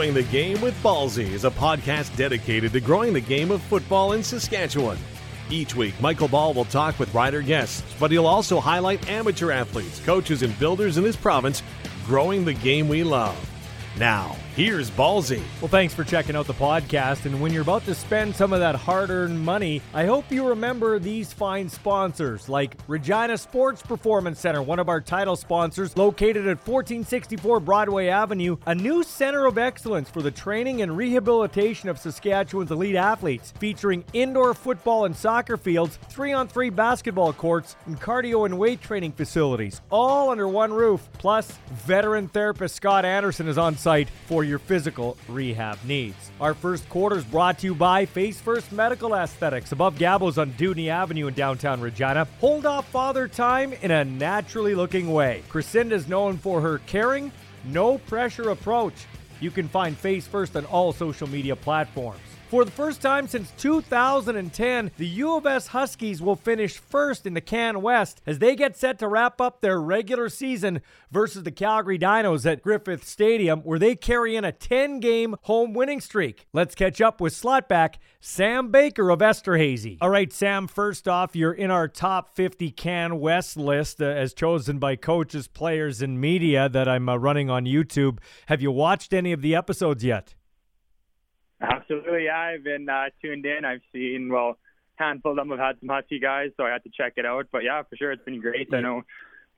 Growing the Game with Ballsy is a podcast dedicated to growing the game of football in Saskatchewan. Each week, Michael Ball will talk with rider guests, but he'll also highlight amateur athletes, coaches, and builders in this province growing the game we love. Now, here's Ballsy. Well, thanks for checking out the podcast. And when you're about to spend some of that hard earned money, I hope you remember these fine sponsors like Regina Sports Performance Center, one of our title sponsors, located at 1464 Broadway Avenue, a new center of excellence for the training and rehabilitation of Saskatchewan's elite athletes, featuring indoor football and soccer fields, three on three basketball courts, and cardio and weight training facilities, all under one roof. Plus, veteran therapist Scott Anderson is on site for your physical rehab needs. Our first quarter is brought to you by Face First Medical Aesthetics above Gabbo's on Dewdney Avenue in downtown Regina. Hold off father time in a naturally looking way. Crescinda is known for her caring, no pressure approach. You can find Face First on all social media platforms. For the first time since 2010, the U of S Huskies will finish first in the Can West as they get set to wrap up their regular season versus the Calgary Dinos at Griffith Stadium, where they carry in a 10 game home winning streak. Let's catch up with slotback Sam Baker of Esterhazy. All right, Sam, first off, you're in our top 50 Can West list uh, as chosen by coaches, players, and media that I'm uh, running on YouTube. Have you watched any of the episodes yet? Absolutely, yeah. I've been uh, tuned in. I've seen well, handful of them have had some Husky guys, so I had to check it out. But yeah, for sure, it's been great. I know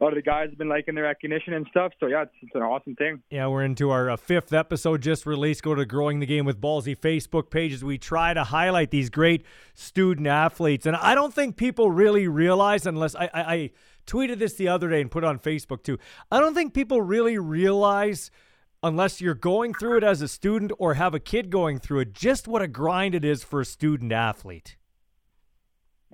a lot of the guys have been liking the recognition and stuff. So yeah, it's, it's an awesome thing. Yeah, we're into our uh, fifth episode just released. Go to Growing the Game with Ballsy Facebook pages. We try to highlight these great student athletes, and I don't think people really realize unless I, I, I tweeted this the other day and put on Facebook too. I don't think people really realize unless you're going through it as a student or have a kid going through it, just what a grind it is for a student athlete.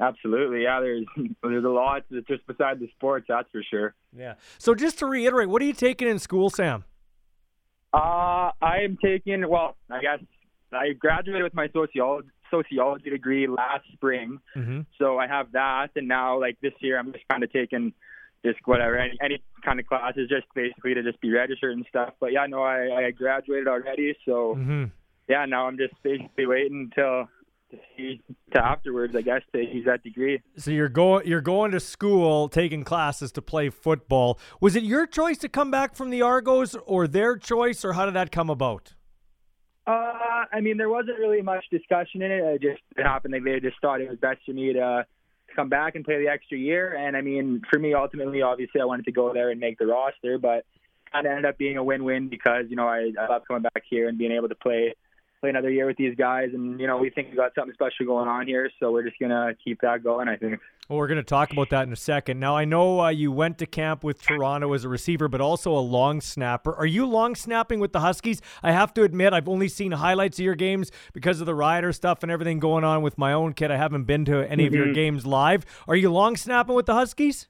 Absolutely, yeah. There's there's a lot just beside the sports, that's for sure. Yeah. So just to reiterate, what are you taking in school, Sam? Uh, I am taking. Well, I guess I graduated with my sociology sociology degree last spring, mm-hmm. so I have that, and now like this year, I'm just kind of taking just whatever any, any kind of classes just basically to just be registered and stuff but yeah no i i graduated already so mm-hmm. yeah now i'm just basically waiting until to see to afterwards i guess to use that degree so you're going you're going to school taking classes to play football was it your choice to come back from the argos or their choice or how did that come about uh, I mean, there wasn't really much discussion in it. It just it happened. They just thought it was best for me to come back and play the extra year. And I mean, for me, ultimately, obviously, I wanted to go there and make the roster, but kind of ended up being a win-win because you know I, I love coming back here and being able to play play another year with these guys. And, you know, we think we got something special going on here. So we're just going to keep that going, I think. Well, we're going to talk about that in a second. Now, I know uh, you went to camp with Toronto as a receiver, but also a long snapper. Are you long snapping with the Huskies? I have to admit, I've only seen highlights of your games because of the rider stuff and everything going on with my own kid. I haven't been to any mm-hmm. of your mm-hmm. games live. Are you long snapping with the Huskies?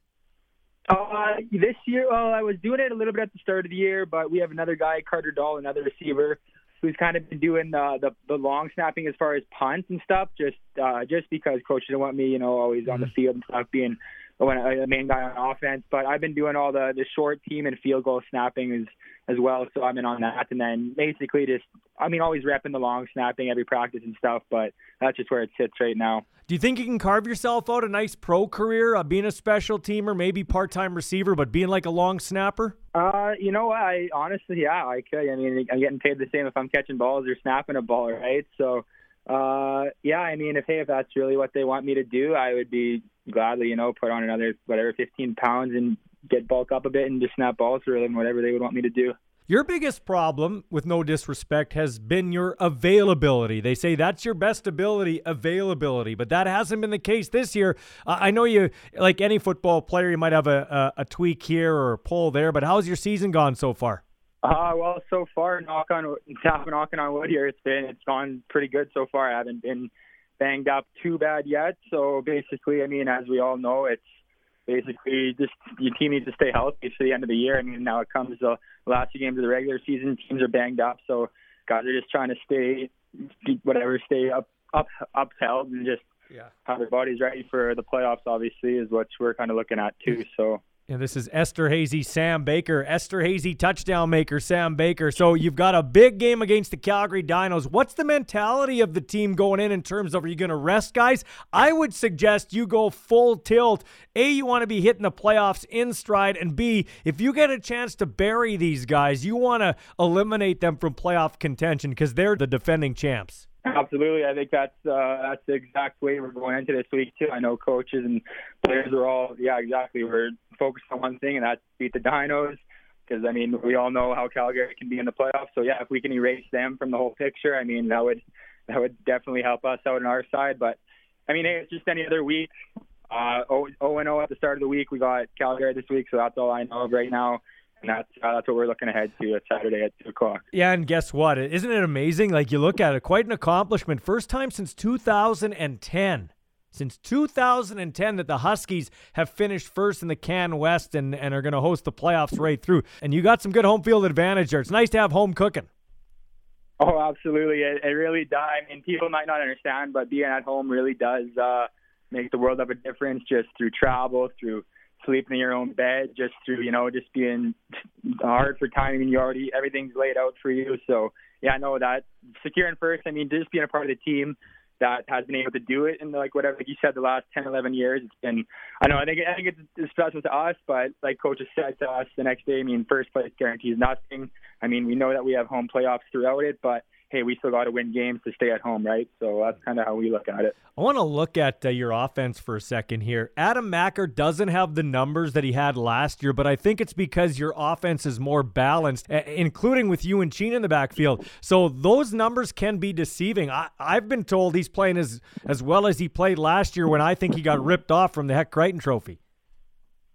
Uh, this year, well, I was doing it a little bit at the start of the year, but we have another guy, Carter Dahl, another receiver, who's kind of been doing the, the the long snapping as far as punts and stuff, just uh, just because coach didn't want me, you know, always mm-hmm. on the mm-hmm. field and stuff, being a main guy on offense. But I've been doing all the the short team and field goal snapping as as well, so I'm in on that. And then basically just, I mean, always repping the long snapping every practice and stuff. But that's just where it sits right now. Do you think you can carve yourself out a nice pro career, uh, being a special teamer, maybe part time receiver, but being like a long snapper? Uh, you know, I honestly, yeah, I could. I mean, I'm getting paid the same if I'm catching balls or snapping a ball, right? So, uh, yeah, I mean, if hey, if that's really what they want me to do, I would be gladly, you know, put on another whatever 15 pounds and get bulk up a bit and just snap balls for them, whatever they would want me to do. Your biggest problem, with no disrespect, has been your availability. They say that's your best ability, availability, but that hasn't been the case this year. Uh, I know you, like any football player, you might have a, a, a, tweak here or a pull there, but how's your season gone so far? Uh, well, so far, knock on tap knocking on wood here, it's been it's gone pretty good so far. I haven't been banged up too bad yet. So basically, I mean, as we all know, it's basically just your team needs to stay healthy to the end of the year. I mean, now it comes the last two games of the regular season, teams are banged up, so guys are just trying to stay, whatever, stay up, up, upheld, and just yeah. have their bodies ready for the playoffs. Obviously, is what we're kind of looking at too. So And this is Esterhazy, Sam Baker, Esterhazy, touchdown maker Sam Baker. So you've got a big game against the Calgary Dinos. What's the mentality of the team going in in terms of are you going to rest guys? I would suggest you go full tilt. A, you want to be hitting the playoffs in stride, and B, if you get a chance to bury these guys, you want to eliminate them from playoff contention because they're the defending champs. Absolutely, I think that's uh, that's the exact way we're going into this week too. I know coaches and players are all yeah exactly. We're focused on one thing, and that's beat the Dinos. Because I mean, we all know how Calgary can be in the playoffs. So yeah, if we can erase them from the whole picture, I mean that would that would definitely help us out on our side. But I mean, it's just any other week. Uh, 0 0 at the start of the week. We got Calgary this week, so that's all I know of right now and that's uh, that's what we're looking ahead to at Saturday at two o'clock. Yeah, and guess what? Isn't it amazing? Like you look at it, quite an accomplishment. First time since 2010. Since 2010 that the Huskies have finished first in the Can West and, and are going to host the playoffs right through. And you got some good home field advantage there. It's nice to have home cooking. Oh, absolutely. It, it really does. I mean, people might not understand, but being at home really does uh, make the world of a difference just through travel, through – sleeping in your own bed just through you know just being hard for timing you already everything's laid out for you. So yeah i know that securing first i mean just being a part of the team that has been able to do it in like whatever like you said the last 10 11 years it's been i know i think i think it's special to us but like coach has said to us the next day i mean first place guarantees nothing. I mean we know that we have home playoffs throughout it but hey, we still got to win games to stay at home, right? So that's kind of how we look at it. I want to look at uh, your offense for a second here. Adam Machart doesn't have the numbers that he had last year, but I think it's because your offense is more balanced, including with you and Chin in the backfield. So those numbers can be deceiving. I, have been told he's playing as as well as he played last year when I think he got ripped off from the Hec Crighton Trophy.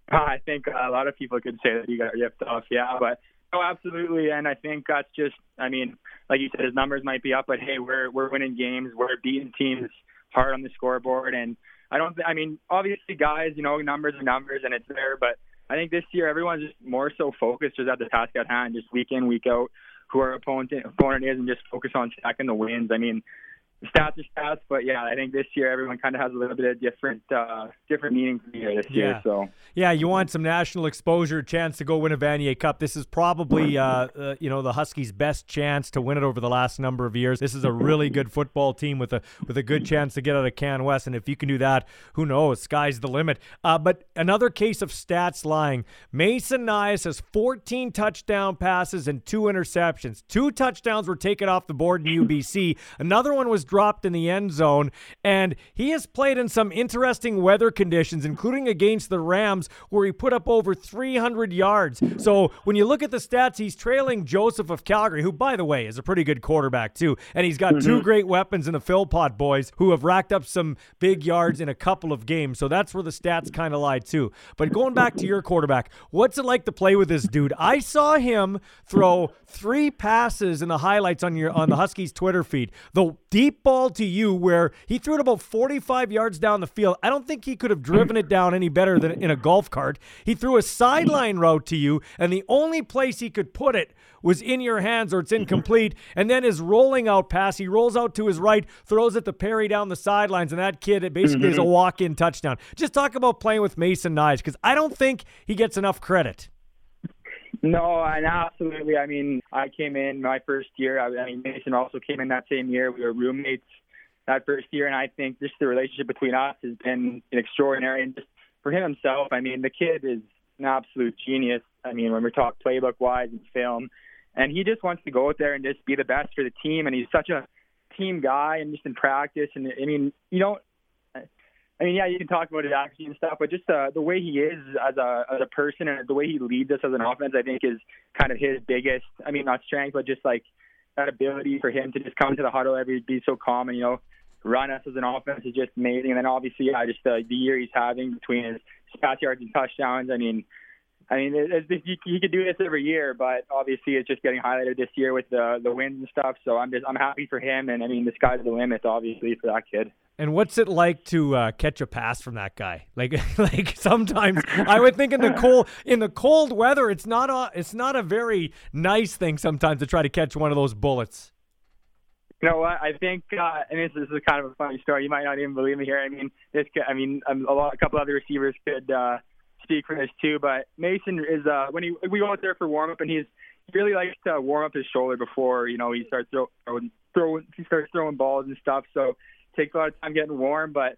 I think a lot of people could say that he got ripped off, yeah, but Oh, absolutely, and I think that's just. I mean, like you said, his numbers might be up, but hey, we're we're winning games. We're beating teams hard on the scoreboard, and I don't. I mean, obviously, guys, you know, numbers are numbers, and it's there. But I think this year, everyone's just more so focused just at the task at hand, just week in, week out, who our opponent opponent is, and just focus on stacking the wins. I mean, stats are stats, but yeah, I think this year everyone kind of has a little bit of different uh, different meaning for year this yeah. year. So yeah, you want some national exposure, chance to go win a Vanier Cup. This is probably uh, uh, you know the Huskies' best chance to win it over the last number of years. This is a really good football team with a with a good chance to get out of Can West, and if you can do that, who knows? Sky's the limit. Uh, but another case of stats lying. Mason Nyhus has 14 touchdown passes and two interceptions. Two touchdowns were taken off the board in UBC. Another one was dropped in the end zone. And he has played in some interesting weather conditions, including against the Rams, where he put up over 300 yards. So when you look at the stats, he's trailing Joseph of Calgary, who, by the way, is a pretty good quarterback, too. And he's got mm-hmm. two great weapons in the Philpott boys who have racked up some big yards in a couple of games. So that's where the stats kind of lie, too. But going back to your quarterback, what's it like to play with this dude? I saw him throw three passes in the highlights on your on the Huskies Twitter feed. The deep ball to you where he threw it about 45 yards down the field. I don't think he could have driven it down any better than in a golf cart. He threw a sideline route to you, and the only place he could put it was in your hands or it's incomplete. And then his rolling out pass, he rolls out to his right, throws it to Perry down the sidelines, and that kid, it basically is a mm-hmm. walk in touchdown. Just talk about playing with Mason Nyhus because I don't think he gets enough credit. No, and absolutely. I mean, I came in my first year. I, I mean, Mason also came in that same year. We were roommates that first year, and I think just the relationship between us has been extraordinary. And just for him himself, I mean, the kid is an absolute genius. I mean, when we talk playbook wise and film, and he just wants to go out there and just be the best for the team. And he's such a team guy, and just in practice. And I mean, you don't I mean, yeah, you can talk about his accuracy and stuff, but just uh, the way he is as a as a person and the way he leads us as an offense, I think, is kind of his biggest. I mean, not strength, but just like that ability for him to just come to the huddle every be so calm and you know run us as an offense is just amazing. And then obviously, yeah, just uh, the year he's having between his pass yards and touchdowns. I mean, I mean, it, it, he, he could do this every year, but obviously it's just getting highlighted this year with the the wins and stuff. So I'm just I'm happy for him, and I mean, the sky's the limit, obviously, for that kid. And what's it like to uh, catch a pass from that guy? Like, like sometimes I would think in the cold in the cold weather, it's not a it's not a very nice thing sometimes to try to catch one of those bullets. You know what? I think, uh, and this, this is kind of a funny story. You might not even believe me here. I mean, this. I mean, um, a lot, a couple other receivers could. Uh, speak for this too, but Mason is uh, when he we go out there for warm up, and he's he really likes to warm up his shoulder before you know he starts throwing throwing he starts throwing balls and stuff. So takes a lot of time getting warm, but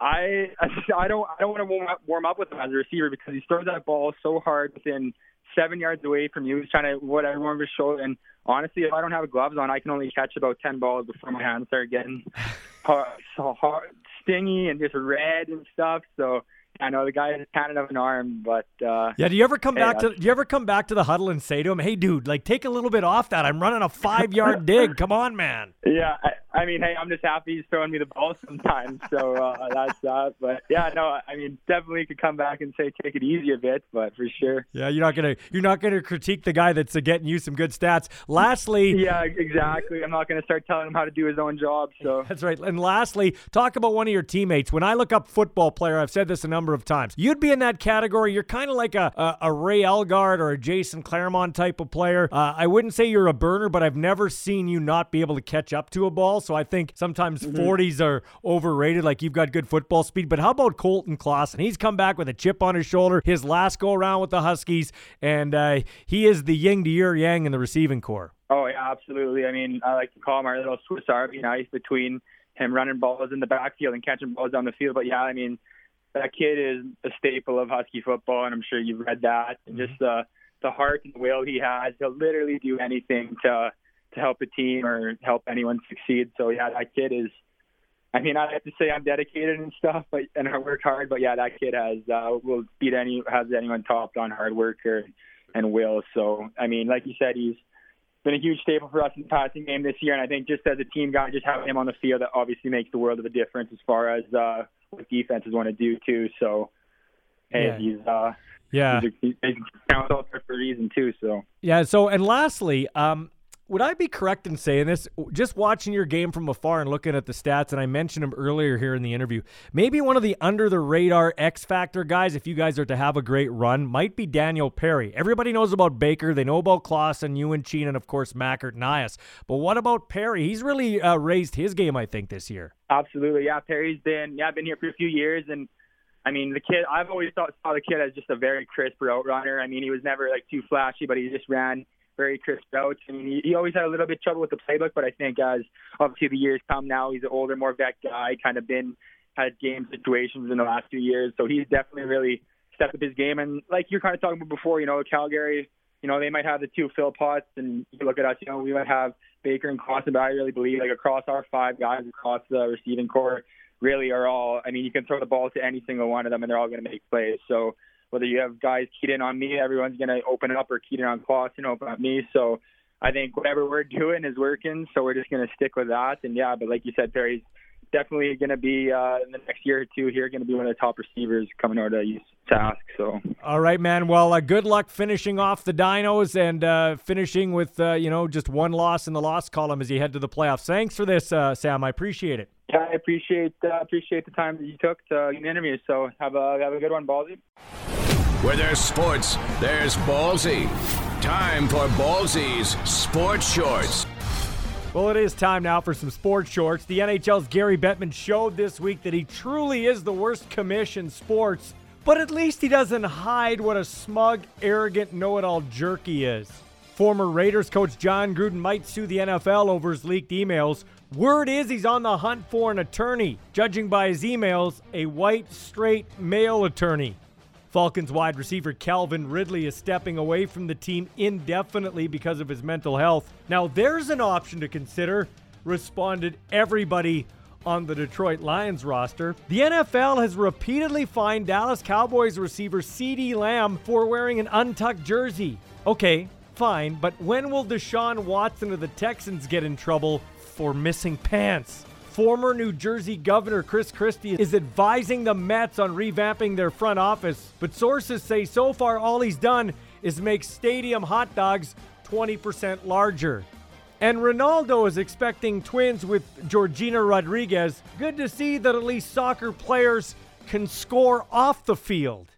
I I don't I don't want to warm up, warm up with him as a receiver because he throws that ball so hard within seven yards away from you. He's trying to whatever warm his shoulder. And honestly, if I don't have gloves on, I can only catch about ten balls before my hands start getting hard, so hard, stingy and just red and stuff. So I know the guy has a cannon of an arm, but uh, yeah. Do you ever come hey, back to? Do you ever come back to the huddle and say to him, "Hey, dude, like take a little bit off that. I'm running a five yard dig. Come on, man." Yeah, I, I, mean, hey, I'm just happy he's throwing me the ball sometimes, so uh, that's that. But yeah, no, I mean, definitely could come back and say take it easy a bit, but for sure. Yeah, you're not gonna you're not gonna critique the guy that's uh, getting you some good stats. Lastly, yeah, exactly. I'm not gonna start telling him how to do his own job. So that's right. And lastly, talk about one of your teammates. When I look up football player, I've said this a number of times. You'd be in that category. You're kind of like a, a, a Ray Elgaard or a Jason Clermont type of player. Uh, I wouldn't say you're a burner, but I've never seen you not be able to catch up to a ball. So I think sometimes mm-hmm. 40s are overrated. Like you've got good football speed. But how about Colton Klassen? He's come back with a chip on his shoulder. His last go around with the Huskies, and uh, he is the yin to your yang in the receiving core. Oh yeah, absolutely. I mean, I like to call him our little Swiss Army knife between him running balls in the backfield and catching balls down the field. But yeah, I mean, that kid is a staple of Husky football, and I'm sure you've read that. And just the the heart and the will he has, he'll literally do anything to to help a team or help anyone succeed. So yeah, that kid is. I mean, I have to say I'm dedicated and stuff, but and I work hard. But yeah, that kid has uh, will beat any has anyone topped on hard work or, and will. So I mean, like you said, he's been a huge staple for us in the passing game this year, and I think just as a team guy, just having him on the field that obviously makes the world of a difference as far as uh, what defenses want to do too. So, hey, yeah. he's uh, yeah, he's, he's out there for a reason too. So yeah. So and lastly, um, would I be correct in saying this? Just watching your game from afar and looking at the stats, and I mentioned him earlier here in the interview. Maybe one of the under the radar X factor guys, if you guys are to have a great run, might be Daniel Perry. Everybody knows about Baker, they know about Clausen, Chin, and of course Machart Nyhus. But what about Perry? He's really uh, raised his game, I think, this year. Absolutely, yeah. Perry's been yeah, been here for a few years, and I mean the kid. I've always thought saw the kid as just a very crisp route runner. I mean he was never like too flashy, but he just ran very crisp out. I mean, he, always had a little bit trouble with the playbook, but I think as obviously the years come now, he's an older, more vet guy, kind of been had game situations in the last few years, so he's definitely really stepped up his game. And like you're kind of talking about before, you know, Calgary, you know, they might have the two Philpotts, and you look at us, you know, we might have Baker and Clausen, but I really believe like across our five guys across the receiving corps really are all. I mean, you can throw the ball to any single one of them, and they're all going to make plays. So whether you have guys keyed in on me, everyone's going to open it up, or keyed in on Clausen, you know, open up me. So I think whatever we're doing is working. So we're just going to stick with that. And yeah, but like you said, Perry's definitely going to be uh, in the next year or two here, going to be one of the top receivers coming out of Sask. So all right, man. Well, uh, good luck finishing off the Dinos and uh, finishing with uh, you know just one loss in the loss column as you head to the playoffs. Thanks for this, uh, Sam. I appreciate it. Yeah, I appreciate uh, appreciate the time that you took to interview. So have a have a good one, Ballsy. Where there's sports, there's Ballsy. Time for Ballsy's Sports Shorts. Well, it is time now for some sports shorts. The NHL's Gary Bettman showed this week that he truly is the worst commish in sports, but at least he doesn't hide what a smug, arrogant, know it all jerk he is. Former Raiders coach Jon Gruden might sue the NFL over his leaked emails. Word is he's on the hunt for an attorney. Judging by his emails, a white, straight, male attorney. Falcons wide receiver Calvin Ridley is stepping away from the team indefinitely because of his mental health. Now, there's an option to consider, responded everybody on the Detroit Lions roster. The NFL has repeatedly fined Dallas Cowboys receiver CeeDee Lamb for wearing an untucked jersey. Okay, fine, but when will Deshaun Watson of the Texans get in trouble for missing pants? Former New Jersey Governor Chris Christie is advising the Mets on revamping their front office, but sources say so far all he's done is make stadium hot dogs 20% larger. And Ronaldo is expecting twins with Georgina Rodriguez. Good to see that at least soccer players can score off the field.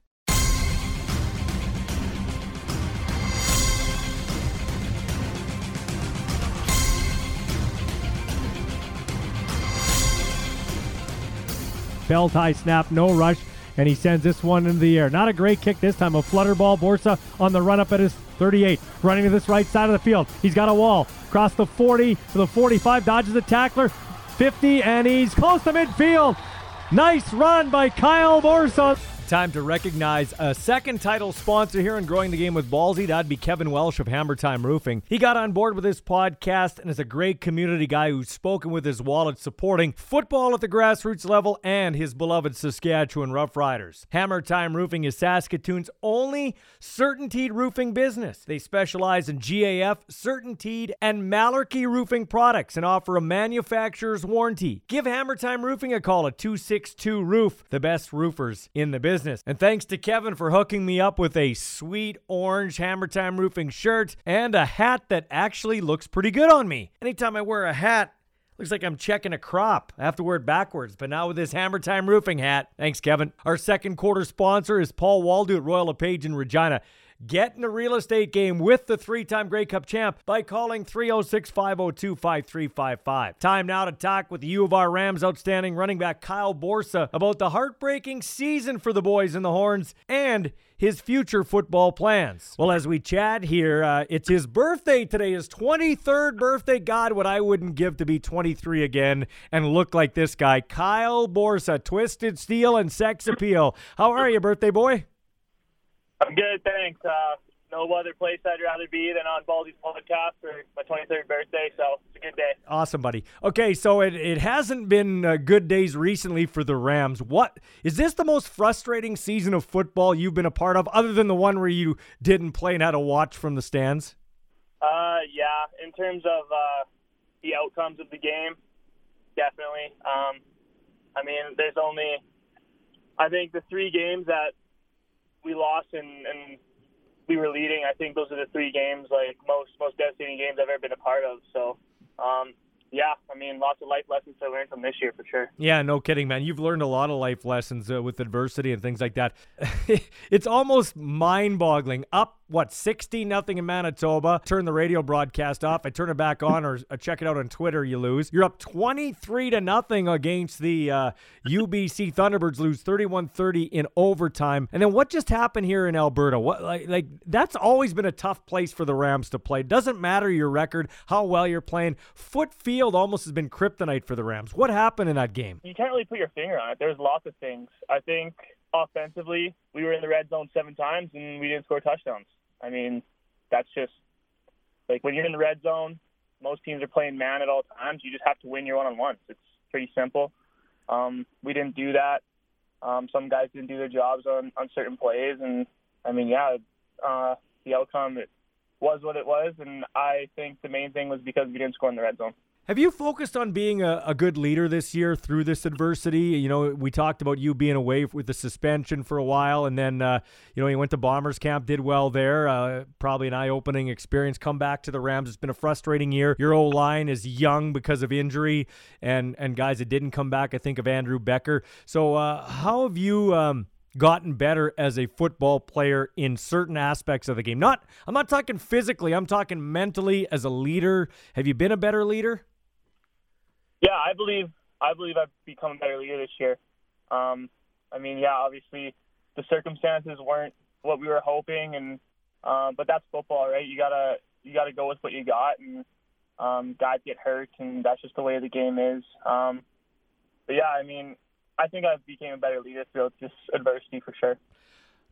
Bell tie snap, no rush. and he sends this one into the air. Not a great kick this time. A flutter ball. Borsa on the run up at his 38, running to this right side of the field. He's got a wall. Across the 40 to the 45, dodges the tackler. 50, and he's close to midfield. Nice run by Kyle Borsa. Time to recognize a second title sponsor here in Growing the Game with Ballsy. That'd be Kevin Welsh of Hammer Time Roofing. He got on board with this podcast and is a great community guy who's spoken with his wallet supporting football at the grassroots level and his beloved Saskatchewan Roughriders. Hammer Time Roofing is Saskatoon's only CertainTeed roofing business. They specialize in GAF, CertainTeed, and Malarkey roofing products and offer a manufacturer's warranty. Give Hammer Time Roofing a call at 262 Roof, the best roofers in the business business. And thanks to Kevin for hooking me up with a sweet orange Hammer Time Roofing shirt and a hat that actually looks pretty good on me. Anytime I wear a hat, Looks like I'm checking a crop. I have to wear it backwards, but now with this Hammer Time Roofing hat. Thanks, Kevin. Our second quarter sponsor is Paul Waldo at Royal LePage in Regina. Get in a real estate game with the three time Grey Cup champ by calling 306 502 5355. Time now to talk with the U of R Rams outstanding running back Kyle Borsa about the heartbreaking season for the boys in the Horns and his future football plans. Well, as we chat here, uh, it's his birthday today, his 23rd birthday. God, what I wouldn't give to be 23 again and look like this guy, Kyle Borsa, Twisted Steel and Sex Appeal. How are you, birthday boy? I'm good, thanks. Uh, no other place I'd rather be than on Ballsy's podcast for my 23rd birthday, so it's a good day. Awesome, buddy. Okay, so it, it hasn't been uh, good days recently for the Rams. What is this the most frustrating season of football you've been a part of, other than the one where you didn't play and had to watch from the stands? Uh, yeah. In terms of uh, the outcomes of the game, definitely. Um, I mean, there's only, I think, the three games that we lost and, and we were leading. I think those are the three games, like most most devastating games I've ever been a part of. So, um, yeah, I mean, lots of life lessons to learn from this year for sure. Yeah, no kidding, man. You've learned a lot of life lessons uh, with adversity and things like that. it's almost mind-boggling. Up what 60 nothing in Manitoba. Turn the radio broadcast off. I turn it back on or check it out on Twitter. You lose. You're up 23 to nothing against the uh, UBC Thunderbirds. Lose 31-30 in overtime. And then what just happened here in Alberta? What like like that's always been a tough place for the Rams to play. Doesn't matter your record, how well you're playing. Foote Field almost has been kryptonite for the Rams. What happened in that game? You can't really put your finger on it. There's lots of things. I think offensively, we were in the red zone seven times and we didn't score touchdowns. I mean, that's just like when you're in the red zone, most teams are playing man at all times. You just have to win your one on ones. It's pretty simple. Um, we didn't do that. Um, some guys didn't do their jobs on, on certain plays. And I mean, yeah, uh, the outcome it was what it was. And I think the main thing was because we didn't score in the red zone. Have you focused on being a, a, good leader this year through this adversity? You know, we talked about you being away with the suspension for a while, and then uh, you know you went to Bombers camp, did well there. Uh, probably an eye-opening experience. Come back to the Rams. It's been a frustrating year. Your O line is young because of injury, and and guys that didn't come back. I think of Andrew Becker. So uh, how have you? Um, gotten better as a football player in certain aspects of the game. Not I'm not talking physically, I'm talking mentally as a leader. Have you been a better leader? Yeah, I believe I believe I've become a better leader this year. Um, I mean, yeah, obviously the circumstances weren't what we were hoping, and uh, but that's football, right? You gotta you gotta go with what you got, and um, guys get hurt, and that's just the way the game is. Um, but yeah, I mean, I think I became a better leader throughout this adversity for sure.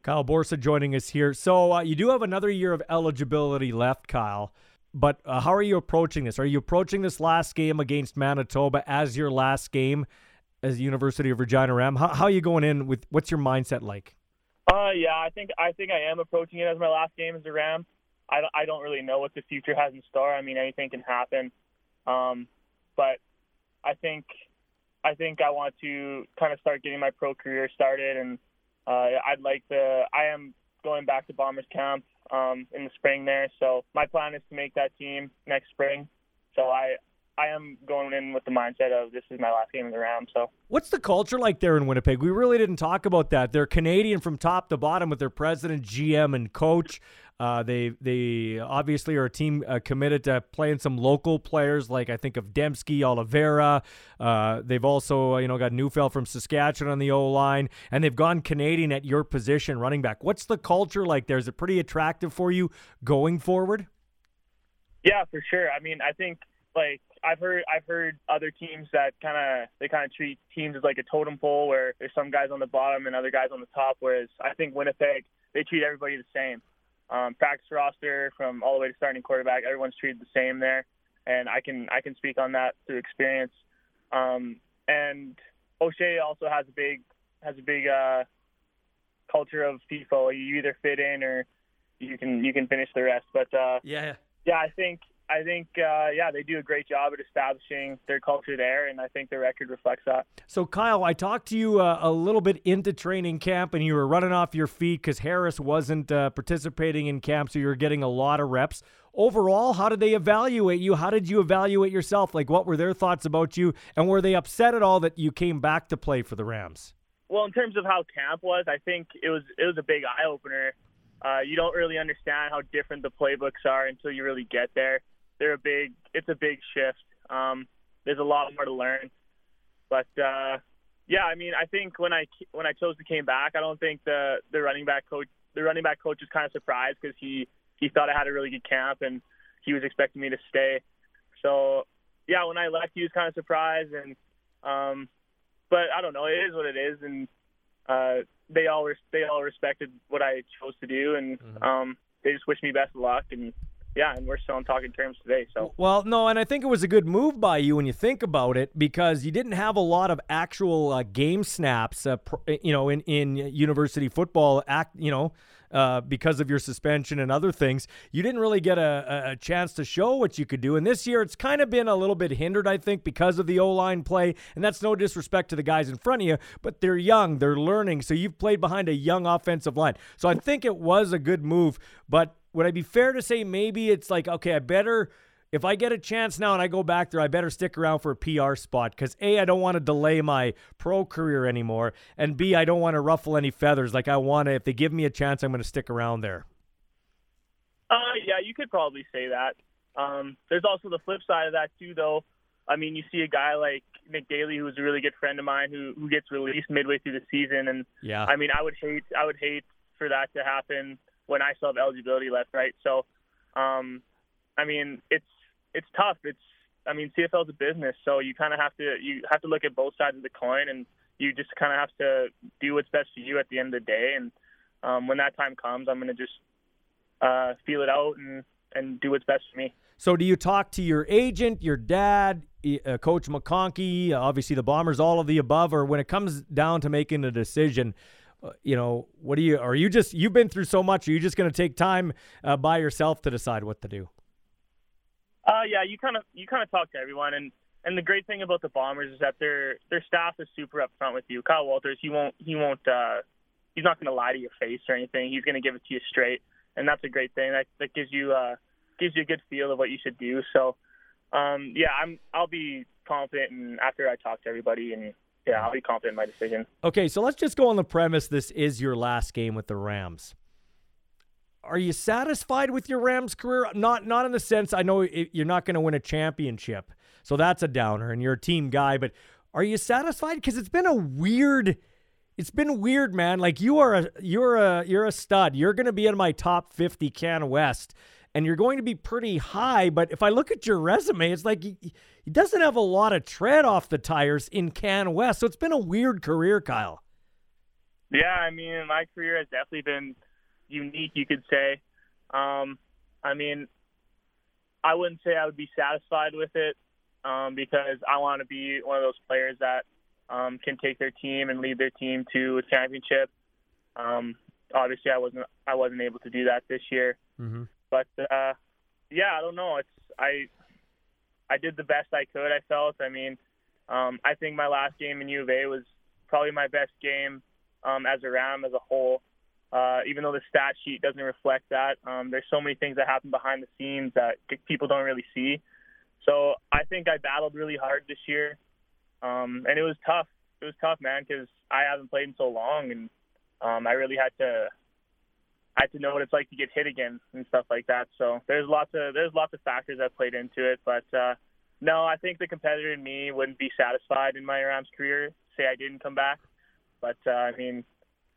Kyle Borsa joining us here. So uh, you do have another year of eligibility left, Kyle. But uh, how are you approaching this? Are you approaching this last game against Manitoba as your last game as the University of Regina Ram? How, how are you going in with what's your mindset like? Uh, yeah, I think I think I am approaching it as my last game as a Ram. I, I don't really know what the future has in store. I mean, anything can happen. Um, but I think I think I want to kind of start getting my pro career started, and uh, I'd like to. I am going back to Bombers camp um, in the spring there. So my plan is to make that team next spring. So I I am going in with the mindset of this is my last game of the round. So, what's the culture like there in Winnipeg? We really didn't talk about that. They're Canadian from top to bottom with their president, GM, and coach. Uh, they they obviously are a team uh, committed to playing some local players like I think of Demski, Oliveira. Uh, they've also you know got Neufeld from Saskatchewan on the O line, and they've gone Canadian at your position, running back. What's the culture like there? Is it pretty attractive for you going forward? Yeah, for sure. I mean, I think like I've heard I've heard other teams that kind of they kind of treat teams as like a totem pole where there's some guys on the bottom and other guys on the top. Whereas I think Winnipeg they treat everybody the same um, practice roster from all the way to starting quarterback. Everyone's treated the same there, and I can I can speak on that through experience. Um, and O'Shea also has a big has a big uh, culture of FIFO. You either fit in or you can you can finish the rest. But uh, yeah, yeah, I think I think, uh, yeah, they do a great job at establishing their culture there, and I think the record reflects that. So, Kyle, I talked to you uh, a little bit into training camp, and you were running off your feet because Harris wasn't uh, participating in camp, so you were getting a lot of reps. Overall, how did they evaluate you? How did you evaluate yourself? Like, what were their thoughts about you, and were they upset at all that you came back to play for the Rams? Well, in terms of how camp was, I think it was it was a big eye opener. Uh, you don't really understand how different the playbooks are until you really get there they're a big it's a big shift. Um, there's a lot more to learn, but uh, yeah, I mean, I think when I when I chose to came back, I don't think the the running back coach the running back coach was kind of surprised because he he thought I had a really good camp and he was expecting me to stay. So yeah, when I left, he was kind of surprised and um, but I don't know, it is what it is and uh, they all res- they all respected what I chose to do and mm-hmm. um, they just wished me best of luck and yeah, and we're still on talking terms today. So well, no, and I think it was a good move by you when you think about it because you didn't have a lot of actual uh, game snaps, uh, pr- you know, in in university football. Act, you know. Uh, because of your suspension and other things, you didn't really get a, a, chance to show what you could do. And this year, it's kind of been a little bit hindered, I think, because of the O line play. And that's no disrespect to the guys in front of you, but they're young, they're learning. So you've played behind a young offensive line. So I think it was a good move. But would I be fair to say maybe it's like, okay, I better if I get a chance now and I go back there, I better stick around for a PR spot because A, I don't want to delay my pro career anymore, and B, I don't want to ruffle any feathers. Like I want to, if they give me a chance, I'm going to stick around there. Uh, yeah, you could probably say that. Um, there's also the flip side of that too, though. I mean, you see a guy like Nick Daly, who's a really good friend of mine, who who gets released midway through the season, and yeah, I mean, I would hate I would hate for that to happen when I still have eligibility left, right? So, um, I mean, it's it's tough. It's I mean, CFL is a business, so you kind of have to you have to look at both sides of the coin, and you just kind of have to do what's best for you at the end of the day. And um, when that time comes, I'm going to just uh, feel it out and and do what's best for me. So, do you talk to your agent, your dad, uh, Coach McConkey, obviously the Bombers, all of the above, or when it comes down to making a decision? Uh, you know, what do you? Are you just you've been through so much? Are you just going to take time uh, by yourself to decide what to do? Uh, yeah, you kind of you kind of talk to everyone, and and the great thing about the Bombers is that their their staff is super upfront with you. Kyle Walters, he won't he won't uh, he's not going to lie to your face or anything. He's going to give it to you straight, and that's a great thing. That that gives you uh, gives you a good feel of what you should do. So, um, yeah, I'm I'll be confident, and after I talk to everybody and yeah, I'll be confident in my decision. Okay, so let's just go on the premise this is your last game with the Rams. Are you satisfied with your Rams career? Not not in the sense I know you're not going to win a championship. So that's a downer and you're a team guy, but are you satisfied cuz it's been a weird it's been weird, man. Like you are a you're a you're a stud. You're going to be in my top 50 Can West and you're going to be pretty high. But if I look at your resume, it's like he, he doesn't have a lot of tread off the tires in Can West. So it's been a weird career, Kyle. Yeah, I mean, my career has definitely been unique, you could say. Um, I mean, I wouldn't say I would be satisfied with it um, because I want to be one of those players that um, can take their team and lead their team to a championship. Um, obviously, I wasn't I wasn't able to do that this year. Mm-hmm. But uh, yeah, I don't know. It's I I did the best I could. I felt. I mean, um, I think my last game in U of A was probably my best game um, as a Ram as a whole. Uh, even though the stat sheet doesn't reflect that, um, there's so many things that happen behind the scenes that people don't really see. So I think I battled really hard this year, um, and it was tough. It was tough, man, because I haven't played in so long, and um, I really had to I had to know what it's like to get hit again and stuff like that. So there's lots of there's lots of factors that played into it, but uh, no, I think the competitor in me wouldn't be satisfied in my Rams career. Say I didn't come back, but uh, I mean,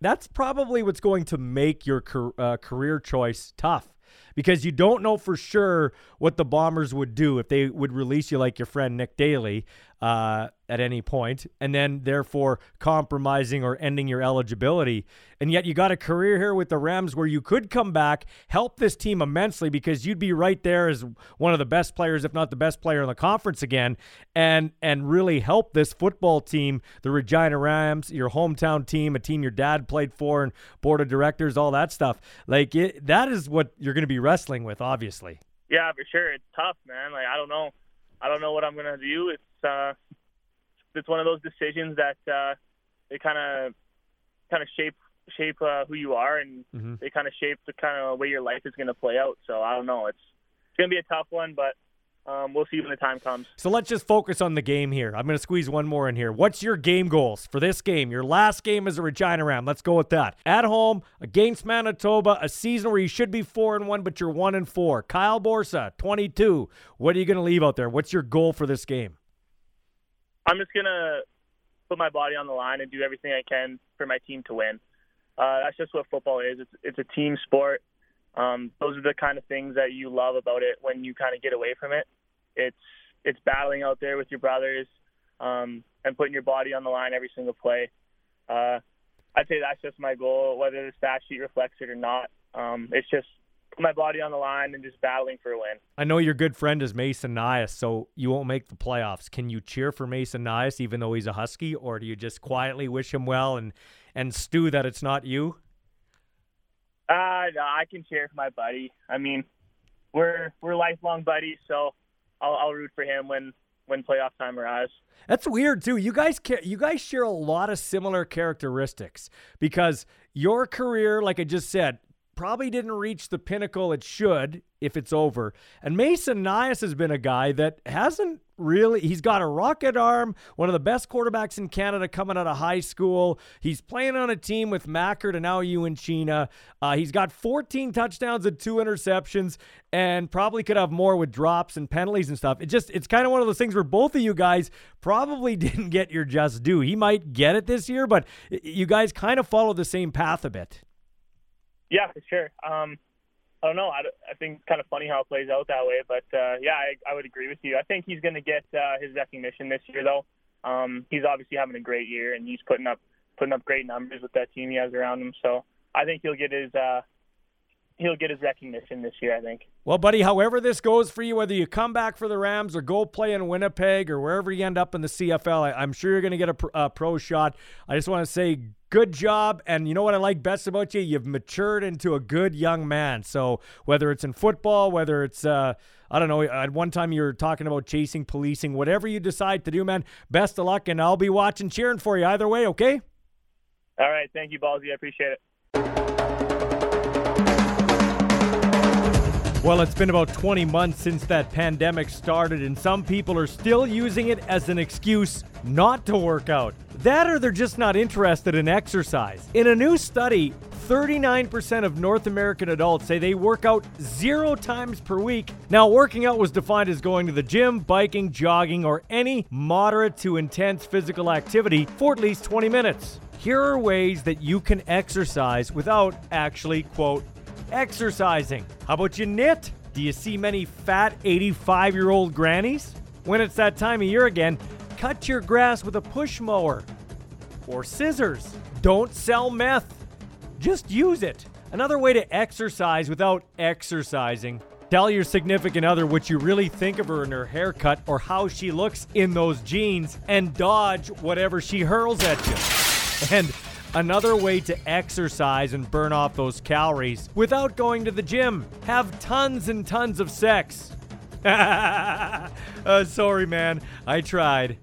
that's probably what's going to make your uh, career choice tough because you don't know for sure what the Bombers would do if they would release you like your friend Nick Daly uh, at any point, and then therefore compromising or ending your eligibility. And yet you got a career here with the Rams where you could come back, help this team immensely because you'd be right there as one of the best players, if not the best player in the conference again, and and really help this football team, the Regina Rams, your hometown team, a team your dad played for, and board of directors, all that stuff. Like it, that is what you're going to be wrestling with, obviously. Yeah, for sure. It's tough, man. Like I don't know, I don't know what I'm going to do. It's uh, it's one of those decisions that uh, they kind of kind of shape shape uh, who you are, and mm-hmm. they kind of shape the kind of way your life is going to play out. So I don't know. It's it's going to be a tough one, but um, we'll see when the time comes. So let's just focus on the game here. I'm going to squeeze one more in here. What's your game goals for this game? Your last game is a Regina Ram. Let's go with that. At home against Manitoba, a season where you should be four and one, but you're one and four. Kyle Borsa, 22. What are you going to leave out there? What's your goal for this game? I'm just gonna put my body on the line and do everything I can for my team to win. Uh, that's just what football is. It's it's a team sport. Um, those are the kind of things that you love about it when you kind of get away from it. It's it's battling out there with your brothers um, and putting your body on the line every single play. Uh, I'd say that's just my goal, whether the stat sheet reflects it or not. Um, it's just put my body on the line and just battling for a win. I know your good friend is Mason Nyhus, so you won't make the playoffs. Can you cheer for Mason Nyhus even though he's a Husky, or do you just quietly wish him well and and stew that it's not you? Uh, no, I can cheer for my buddy. I mean, we're we're lifelong buddies, so I'll, I'll root for him when when playoff time arrives. That's weird too. You guys you guys share a lot of similar characteristics because your career, like I just said, probably didn't reach the pinnacle it should if it's over. And Mason Nyhus has been a guy that hasn't really he's got a rocket arm, one of the best quarterbacks in Canada coming out of high school. He's playing on a team with Machart and now UNChina. Uh, he's got 14 touchdowns and two interceptions and probably could have more with drops and penalties and stuff. It just it's kind of one of those things where both of you guys probably didn't get your just due. He might get it this year, but you guys kind of follow the same path a bit. Yeah, for sure. Um, I don't know. I, I think it's kind of funny how it plays out that way, but uh, yeah, I, I would agree with you. I think he's going to get uh, his recognition this year, though. Um, he's obviously having a great year, and he's putting up putting up great numbers with that team he has around him. So I think he'll get his uh, he'll get his recognition this year, I think. Well, buddy, however this goes for you, whether you come back for the Rams or go play in Winnipeg or wherever you end up in the CFL, I, am sure you're going to get a, a, pro shot. I just want to say good job. And you know what I like best about you? You've matured into a good young man. So whether it's in football, whether it's, uh, I don't know, at one time you were talking about chasing, policing, whatever you decide to do, man, best of luck. And I'll be watching, cheering for you either way, okay? All right. Thank you, Ballsy. I appreciate it. Well, it's been about 20 months since that pandemic started, and some people are still using it as an excuse not to work out. That or they're just not interested in exercise. In a new study, 39% of North American adults say they work out zero times per week. Now, working out was defined as going to the gym, biking, jogging, or any moderate to intense physical activity for at least 20 minutes. Here are ways that you can exercise without actually, quote, exercising. How about you knit? Do you see many fat 85 year old grannies? When it's that time of year again, cut your grass with a push mower or scissors. Don't sell meth, just use it. Another way to exercise without exercising. Tell your significant other what you really think of her in her haircut or how she looks in those jeans and dodge whatever she hurls at you. And Another way to exercise and burn off those calories without going to the gym. Have tons and tons of sex. uh, sorry, man. I tried.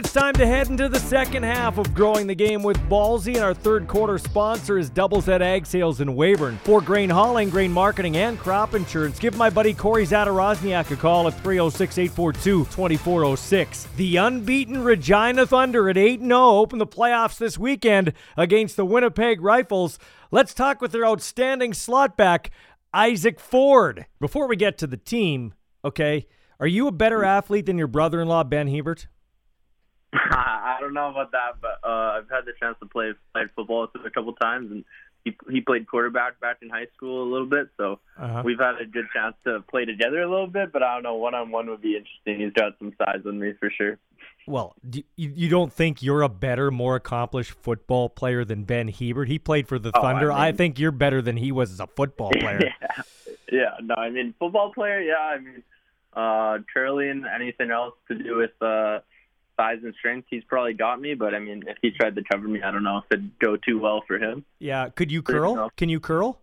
It's time to head into the second half of Growing the Game with Ballsy. And our third quarter sponsor is Doubles Z Ag Sales in Weyburn. For grain hauling, grain marketing, and crop insurance, give my buddy Corey Zadarozniak a call at 306 842 2406. The unbeaten Regina Thunder at 8 0 open the playoffs this weekend against the Winnipeg Rifles. Let's talk with their outstanding slot back, Isaac Ford. Before we get to the team, okay, are you a better athlete than your brother in law, Ben Hebert? I don't know about that, but uh, I've had the chance to play play football with him a couple times, and he he played quarterback back in high school a little bit, so Uh-huh. we've had a good chance to play together a little bit. But I don't know, one on one would be interesting. He's got some size on me for sure. Well, do you, you don't think you're a better, more accomplished football player than Ben Hebert? He played for the Oh, Thunder. I, mean- think you're better than he was as a football player. yeah, yeah. No, I mean football player. Yeah, I mean uh, curling, anything else to do with uh, size and strength, he's probably got me. But I mean, if he tried to cover me, I don't know if it'd go too well for him. Yeah. Could you curl? tough. Can you curl?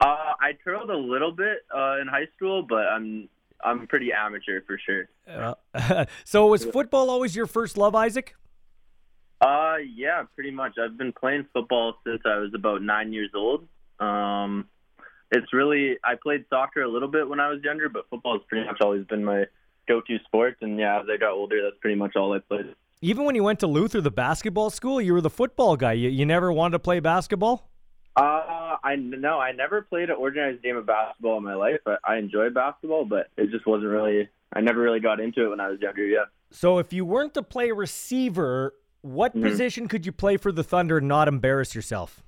Uh, I curled a little bit uh, in high school, but I'm I'm pretty amateur for sure. Uh, so was football always your first love, Isaac? Uh, yeah, pretty much. I've been playing football since I was about nine years old. Um, it's really I played soccer a little bit when I was younger, but football has pretty much always been my go-to sports. And yeah, as I got older, that's pretty much all I played. Even when you went to Luther, the basketball school, you were the football guy. You, you never wanted to play basketball? Uh, I no, I never played an organized game of basketball in my life. I, I enjoyed basketball, but it just wasn't really. I never really got into it when I was younger. Yeah. So if you weren't to play receiver, what Mhm. position could you play for the Thunder and not embarrass yourself?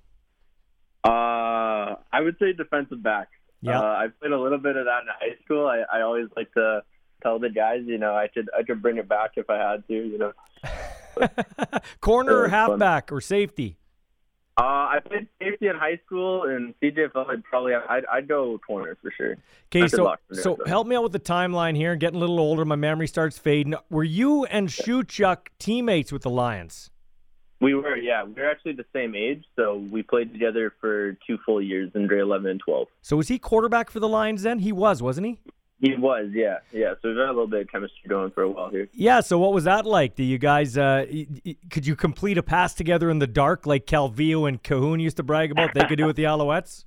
Uh, I would say defensive back. Yeah. Uh, I played a little bit of that in high school. I, I always like to tell the guys, you know, I could I could bring it back if I had to, you know. Corner or Uh, fun. halfback or safety? Uh, I played safety in high school, and CJFL I'd probably I'd, I'd go corner for sure. Okay, so so though. help me out with the timeline here. Getting a little older, my memory starts fading. Were you and Shuchuk teammates with the Lions? We were, yeah, we were actually the same age, so we played together for two full years in grade 11 and 12. So was he quarterback for the Lions then? He was, wasn't he? He was, yeah, yeah. So we've had a little bit of chemistry going for a while here. Yeah. So what was that like? Do you guys uh, could you complete a pass together in the dark like Calvillo and Cahoon used to brag about they could do with the Alouettes?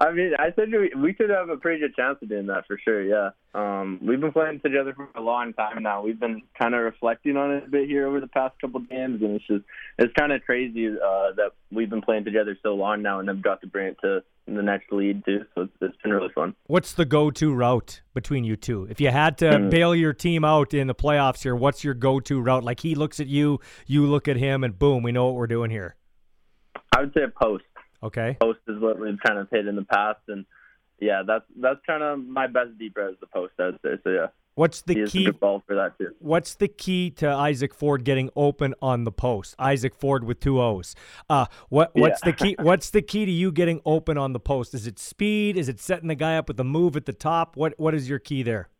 I mean, I said we, we could have a pretty good chance of doing that for sure. Yeah. Um, we've been playing together for a long time now. We've been kind of reflecting on it a bit here over the past couple of games, and it's just it's kind of crazy uh, that we've been playing together so long now, and have got to bring it to the next lead too. So it's, it's been really fun. What's the go-to route between you two? If you had to Mm. bail your team out in the playoffs here, what's your go-to route? Like he looks at you, you look at him, and boom, we know what we're doing here. I would say a post. Okay. Post is what we've kind of hit in the past, and yeah, that's that's kind of my best deep route is the post. I'd say. So yeah, What's the a key? ball for that too. What's the key to Isaac Foord getting open on the post? Isaac Foord with two O's. Uh, what what's Yeah. the key? What's the key to you getting open on the post? Is it speed? Is it setting the guy up with the move at the top? What what is your key there?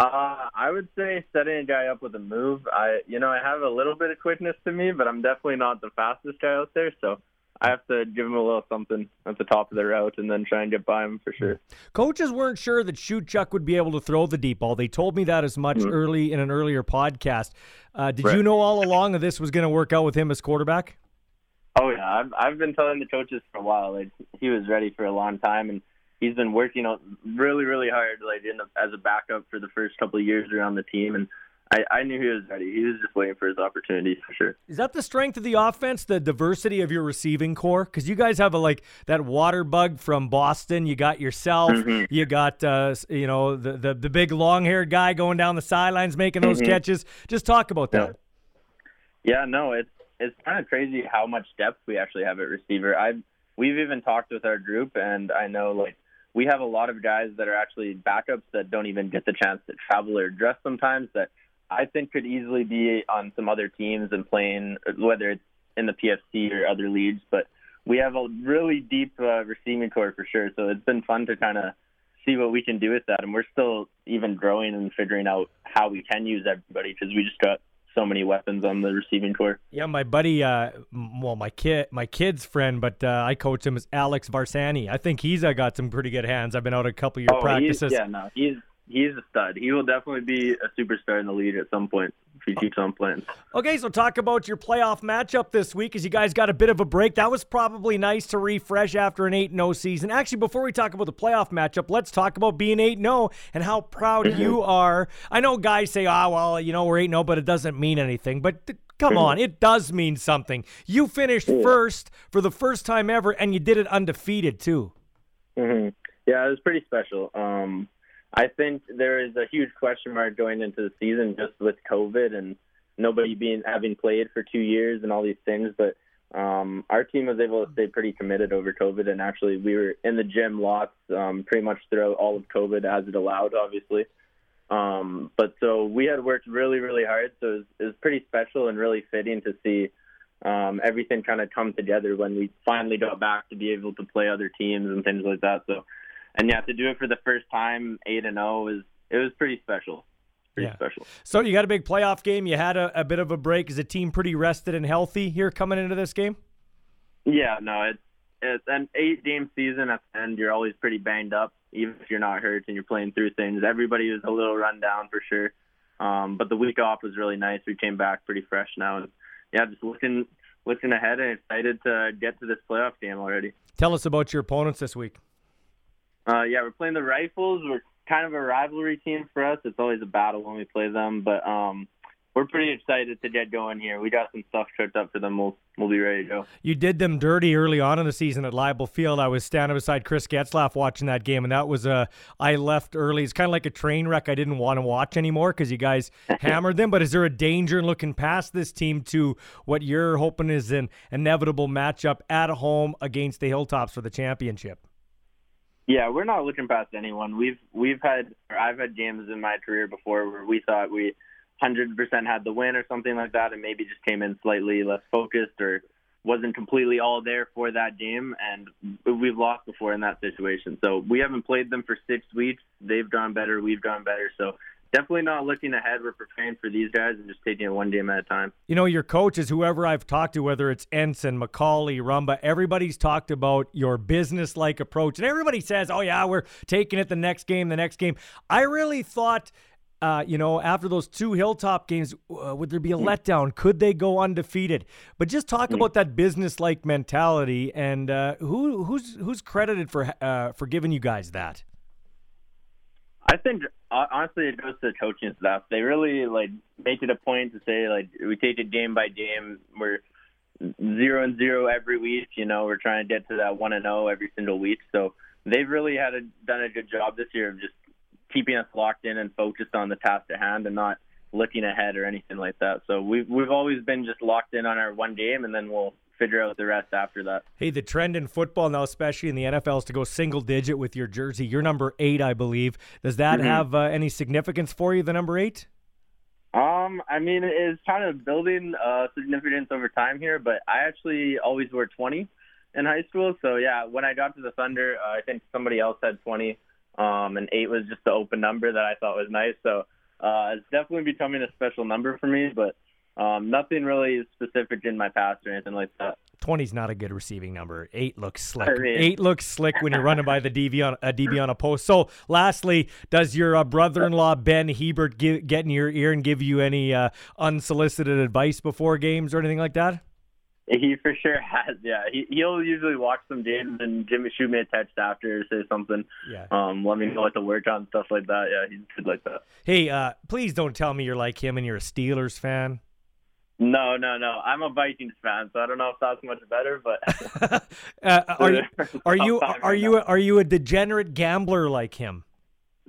Uh, I would say setting a guy up with a move. I, you know, I have a little bit of quickness to me, but I'm definitely not the fastest guy out there. So I have to give him a little something at the top of the route, and then try and get by him for sure. Coaches weren't sure that Shuchuk would be able to throw the deep ball. They told me that as much early in an earlier podcast. Uh, did you know all along that this was going to work out with him as quarterback? Oh yeah, I've I've been telling the coaches for a while. Like he was ready for a long time, and he's been working out really, really hard, like in the, as a backup for the first couple of years around the team. And I, I knew he was ready. He was just waiting for his opportunity for sure. Is that the strength of the offense, the diversity of your receiving core? Because you guys have a like that water bug from Boston. You got yourself. Mhm. You got uh, you know the the, the big long haired guy going down the sidelines making those Mhm. catches. Just talk about that. Yeah, no, it's it's kind of crazy how much depth we actually have at receiver. I've we've even talked with our group, and I know like we have a lot of guys that are actually backups that don't even get the chance to travel or dress sometimes. That I think could easily be on some other teams and playing, whether it's in the PFC or other leagues. But we have a really deep uh, receiving core for sure. So it's been fun to kind of see what we can do with that, and we're still even growing and figuring out how we can use everybody because we just got so many weapons on the receiving core. Yeah, my buddy, uh, well, my kid, my kid's friend, but uh, I coach him is Alex Varsani. I think he's uh, got some pretty good hands. I've been out a couple of your oh, practices. Yeah, no, he's he's a stud. He will definitely be a superstar in the league at some point if he keeps on playing. Okay, so talk about your playoff matchup this week as you guys got a bit of a break. That was probably nice to refresh after an 8 0 season. Actually, before we talk about the playoff matchup, let's talk about being 8 0 and how proud you are. I know guys say, ah, oh, well, you know, we're 8 0, but it doesn't mean anything. But th- come on, it does mean something. You finished first for the first time ever, and you did it undefeated, too. Mm-hmm. Yeah, it was pretty special. Um, I think there is a huge question mark going into the season just with COVID and nobody being having played for two years and all these things. But um, our team was able to stay pretty committed over COVID, and actually we were in the gym lots um, pretty much throughout all of COVID as it allowed, obviously. Um, but so we had worked really, really hard, so it was, it was pretty special and really fitting to see um, everything kind of come together when we finally got back to be able to play other teams and things like that. So and yeah, to do it for the first time, eight and zero, oh, is it was pretty special. Pretty yeah. special. So you got a big playoff game. You had a, a bit of a break. Is the team pretty rested and healthy here coming into this game? Yeah, no, it's it's an eight game season at the end. You're always pretty banged up, even if you're not hurt and you're playing through things. Everybody was a little run down for sure. Um, but the week off was really nice. We came back pretty fresh now, and yeah, just looking looking ahead and excited to get to this playoff game already. Tell us about your opponents this week. Uh, yeah, we're playing the Rifles. We're kind of a rivalry team for us. It's always a battle when we play them, but um, we're pretty excited to get going here. We got some stuff cooked up for them. We'll we'll be ready to go. You did them dirty early on in the season at Leibel Field. I was standing beside Chris Getzlaff watching that game, and that was a. I left early. It's kind of like a train wreck. I didn't want to watch anymore because you guys hammered them. But is there a danger in looking past this team to what you're hoping is an inevitable matchup at home against the Hilltops for the championship? Yeah, we're not looking past anyone. We've we've had I've had games in my career before where we thought we 100% had the win or something like that, and maybe just came in slightly less focused or wasn't completely all there for that game, and we've lost before in that situation. So we haven't played them for six weeks. They've done better. We've done better. So definitely not looking ahead. We're preparing for these guys and just taking it one game at a time. You know, your coaches, whoever I've talked to, whether it's Ensign, McCauley, Rumba, everybody's talked about your business like approach. And everybody says, oh, yeah, we're taking it the next game, the next game. I really thought. Uh, you know, after those two hilltop games, uh, would there be a mm. letdown? Could they go undefeated? But just talk mm. about that business-like mentality, and uh, who who's who's credited for uh, for giving you guys that? I think honestly, it goes to the coaching staff. They really like make it a point to say like we take it game by game. We're zero and zero every week. You know, we're trying to get to that one and zero oh every single week. So they've really had a, done a good job this year of just keeping us locked in and focused on the task at hand and not looking ahead or anything like that. So we've we've always been just locked in on our one game, and then we'll figure out the rest after that. Hey, the trend in football now, especially in the NFL, is to go single digit with your jersey. You're number eight, I believe. Does that mm-hmm. have uh, any significance for you, the number eight? Um, I mean, it's kind of building uh, significance over time here, but I actually always wore 20 in high school. So yeah, when I got to the Thunder, uh, I think somebody else had 20, um, and eight was just the open number that I thought was nice. So uh, it's definitely becoming a special number for me, but um, nothing really specific in my past or anything like that. 20 is not a good receiving number. Eight looks slick. I mean, Eight looks slick when you're running by the DB on a DB on a post. So, lastly, does your uh, brother-in-law Ben Hebert give, get in your ear and give you any uh, unsolicited advice before games or anything like that? He for sure has. Yeah, he he'll usually watch some games and Jimmy shoot me a text after or say something. Yeah. Um, let me know what to work on stuff like that. Yeah, he's good like that. Hey, uh, please don't tell me you're like him and you're a Steelers fan. No, no, no. I'm a Vikings fan, so I don't know if that's much better. But uh, are you are you are you are you a degenerate gambler like him?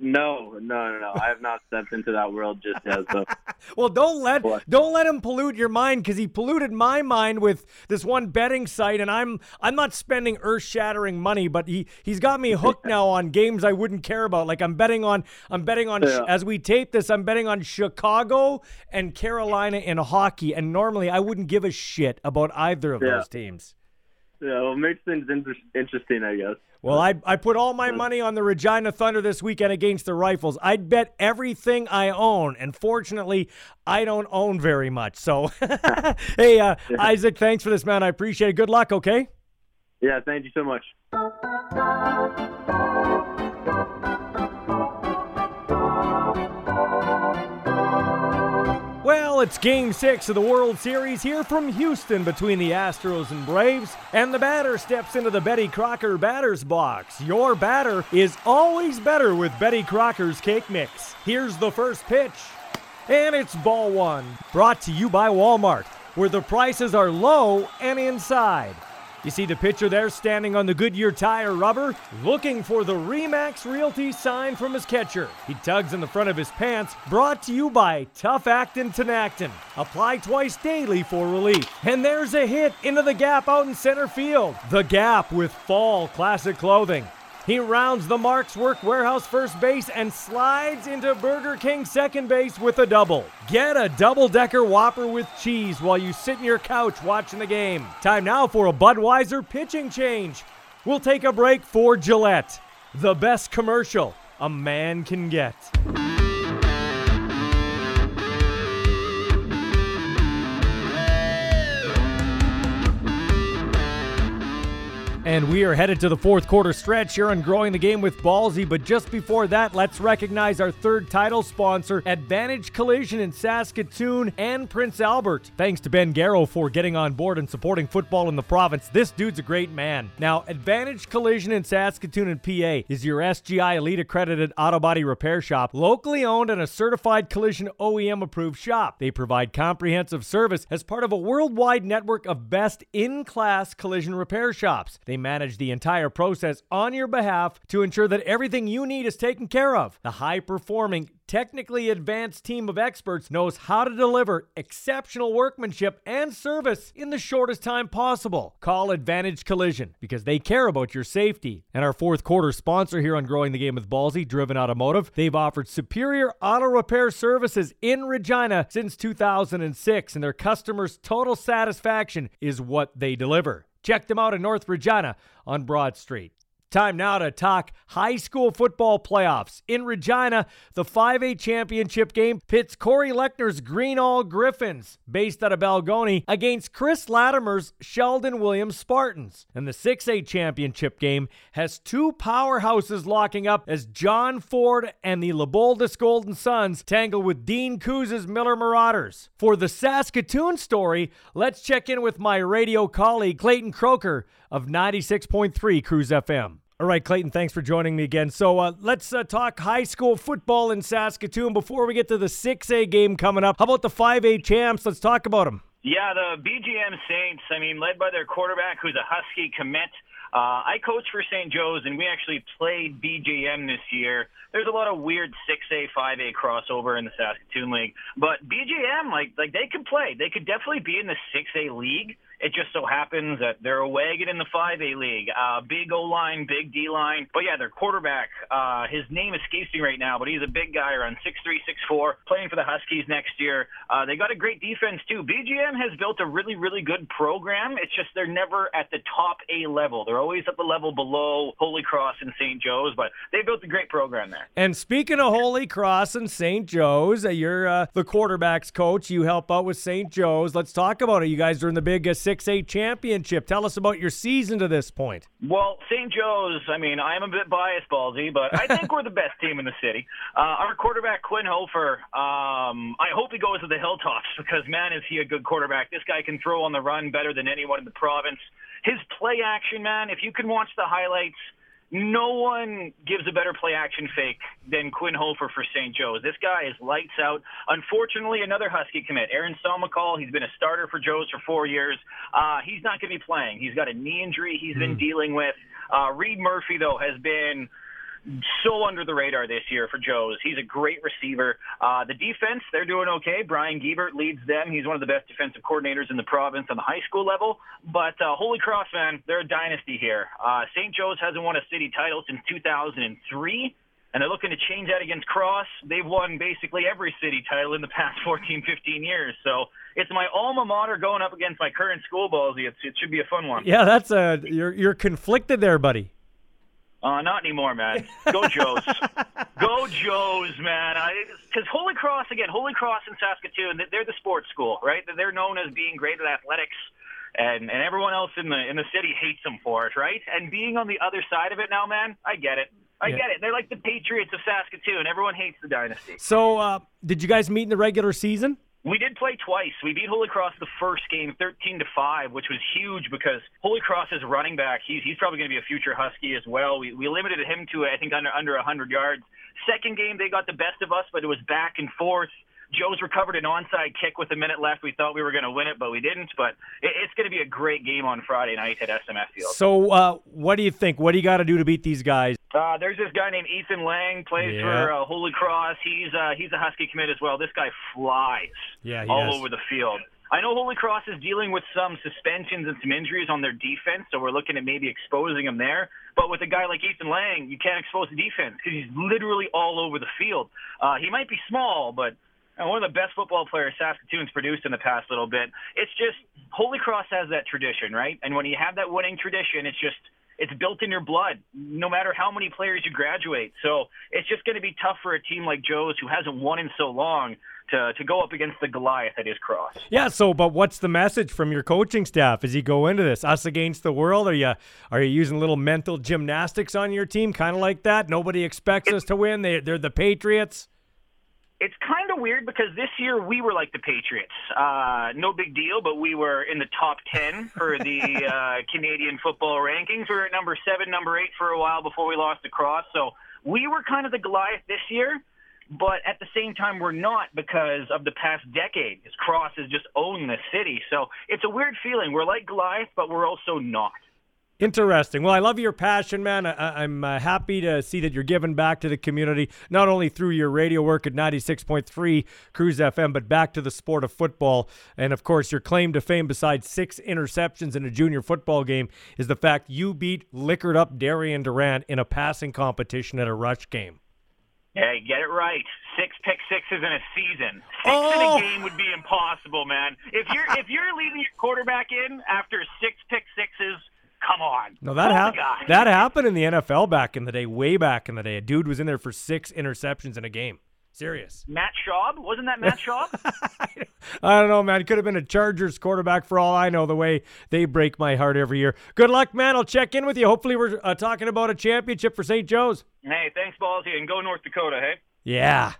No, no, no, no. I have not stepped into that world just yet. So. well, don't let don't let him pollute your mind because he polluted my mind with this one betting site, and I'm I'm not spending earth shattering money, but he he's got me hooked now on games I wouldn't care about. Like I'm betting on I'm betting on yeah. as we tape this, I'm betting on Chicago and Carolina in hockey, and normally I wouldn't give a shit about either of yeah. those teams. Yeah, well, it makes things inter- interesting, I guess. Well, I, I put all my money on the Regina Thunder this weekend against the Rifles. I'd bet everything I own, and fortunately, I don't own very much. So, hey, uh, Isaac, thanks for this, man. I appreciate it. Good luck, okay? Yeah, thank you so much. It's game six of the World Series here from Houston between the Astros and Braves. And the batter steps into the Betty Crocker batter's box. Your batter is always better with Betty Crocker's cake mix. Here's the first pitch. And it's ball one. Brought to you by Walmart, where the prices are low and inside. You see the pitcher there standing on the Goodyear tire rubber, looking for the Remax Realty sign from his catcher. He tugs in the front of his pants, brought to you by Tough Actin Tinactin. Apply twice daily for relief. And there's a hit into the gap out in center field. The gap with fall classic clothing. He rounds the Mark's Work Warehouse first base and slides into Burger King second base with a double. Get a double decker Whopper with cheese while you sit in your couch watching the game. Time now for a Budweiser pitching change. We'll take a break for Gillette, the best commercial a man can get. And we are headed to the fourth quarter stretch here on Growing the Game with Ballsy. But just before that, let's recognize our third title sponsor, Advantage Collision in Saskatoon and Prince Albert. Thanks to Ben Garrow for getting on board and supporting football in the province. This dude's a great man. Now, Advantage Collision in Saskatoon and PA is your SGI Elite accredited auto body repair shop, locally owned and a certified collision OEM approved shop. They provide comprehensive service as part of a worldwide network of best in class collision repair shops. They manage the entire process on your behalf to ensure that everything you need is taken care of. The high performing, technically advanced team of experts knows how to deliver exceptional workmanship and service in the shortest time possible. Call Advantage Collision because they care about your safety. And our fourth quarter sponsor here on Growing the Game with Ballsy, Driven Automotive, they've offered superior auto repair services in Regina since 2006, and their customers' total satisfaction is what they deliver. Check them out in North Regina on Broad Street. Time now to talk high school football playoffs. In Regina, the 5A championship game pits Corey Lechner's Greenall Griffins, based out of Balgonie, against Chris Latimer's Sheldon Williams Spartans. And the 6A championship game has two powerhouses locking up as John Ford and the LeBoldus Golden Suns tangle with Dean Kouz's Miller Marauders. For the Saskatoon story, let's check in with my radio colleague Clayton Croker of 96.3 Cruise FM. All right, Clayton, thanks for joining me again. So uh, let's uh, talk high school football in Saskatoon before we get to the 6A game coming up. How about the 5A champs? Let's talk about them. Yeah, the BJM Saints, I mean, led by their quarterback who's a Husky commit. Uh, I coach for St. Joe's, and we actually played BJM this year. There's a lot of weird 6A, 5A crossover in the Saskatoon League, but BJM, like, like they could play. They could definitely be in the 6A league. It just so happens that they're a wagon in the 5A league. Uh, big O line, big D line. But yeah, their quarterback, uh, his name escapes me right now, but he's a big guy around 6'3, 6'4, playing for the Huskies next year. Uh, they got a great defense too. BJM has built a really, really good program. It's just they're never at the top A level. They're always at the level below Holy Cross and St. Joe's, but they built a great program there. And speaking of Holy Cross and St. Joe's, uh, you're uh, the quarterback's coach. You help out with St. Joe's. Let's talk about it. You guys are in the big uh, 6A championship. Tell us about your season to this point. Well, St. Joe's, I mean, I'm a bit biased, Ballsy, but I think we're the best team in the city. Uh, our quarterback, Quinn Hofer, um, I hope he goes to the Hilltops because, man, is he a good quarterback. This guy can throw on the run better than anyone in the province. His play action, man, if you can watch the highlights – no one gives a better play action fake than Quinn Hofer for St. Joe's. This guy is lights out. Unfortunately, another Husky commit, Aaron Somacall. He's been a starter for Joe's for four years. Uh, he's not going to be playing. He's got a knee injury he's been mm. dealing with. Uh, Reed Murphy, though, has been so under the radar this year for Joe's. He's a great receiver. Uh, the defense, they're doing okay. Brian Giebert leads them. He's one of the best defensive coordinators in the province on the high school level. But uh, Holy Cross, man, they're a dynasty here. Uh, St. Joe's hasn't won a city title since 2003 and they're looking to change that against Cross. They've won basically every city title in the past 14, 15 years. So it's my alma mater going up against my current school balls. It, it should be a fun one. Yeah, that's a you're you're conflicted there, buddy. Uh, not anymore, man. Go Joes. Go Joes, man. Because Holy Cross, again, Holy Cross in Saskatoon, they're the sports school, right? They're known as being great at athletics, and and everyone else in the in the city hates them for it, right? And being on the other side of it now, man, I get it. I yeah. get it. They're like the Patriots of Saskatoon. Everyone hates the dynasty. So, uh, did you guys meet in the regular season? We did play twice. We beat Holy Cross the first game, 13 to five, which was huge because Holy Cross is running back. He's he's probably going to be a future Husky as well. We we limited him to I think under under 100 yards. Second game they got the best of us, but it was back and forth. Joe's recovered an onside kick with a minute left. We thought we were going to win it, but we didn't. But it, it's going to be a great game on Friday night at SMF Field. So, uh, what do you think? What do you got to do to beat these guys? Uh, there's this guy named Ethan Lang, plays Yeah. for uh, Holy Cross. He's uh, he's a Husky commit as well. This guy flies Yeah, all does. over the field. I know Holy Cross is dealing with some suspensions and some injuries on their defense, so we're looking at maybe exposing him there. But with a guy like Ethan Lang, you can't expose the defense because he's literally all over the field. Uh, he might be small, but uh, one of the best football players Saskatoon's produced in the past little bit. It's just Holy Cross has that tradition, right? And when you have that winning tradition, it's just it's built in your blood, no matter how many players you graduate. So it's just going to be tough for a team like Joe's, who hasn't won in so long, to to go up against the Goliath that is Cross. Yeah. So, but what's the message from your coaching staff as you go into this? Us against the world? Are you are you using little mental gymnastics on your team, kind of like that? Nobody expects us to win. They they're the Patriots. It's kind of weird because this year we were like the Patriots. Uh, no big deal, but we were in the top 10 for the uh, Canadian football rankings. We were at number seven, number eight for a while before we lost to Cross. So we were kind of the Goliath this year, but at the same time, we're not because of the past decade. Cross has just owned the city. So it's a weird feeling. We're like Goliath, but we're also not. Interesting. Well, I love your passion, man. I, I'm uh, happy to see that you're giving back to the community, not only through your radio work at 96.3 Cruise FM, but back to the sport of football. And of course, your claim to fame, besides six interceptions in a junior football game, is the fact you beat liquored up Darian Durant in a passing competition at a rush game. Hey, get it right. Six pick sixes in a season. Six Oh! in a game would be impossible, man. If you're if you're leaving your quarterback in after six pick sixes, come on. No, that the happened. That happened in the NFL back in the day, way back in the day. A dude was in there for six interceptions in a game. Serious. Matt Schaub wasn't that Matt Schaub? I don't know, man. Could have been a Chargers quarterback for all I know. The way they break my heart every year. Good luck, man. I'll check in with you. Hopefully, we're uh, talking about a championship for St. Joe's. hey, thanks, Ballsy, and go North Dakota, hey. Yeah.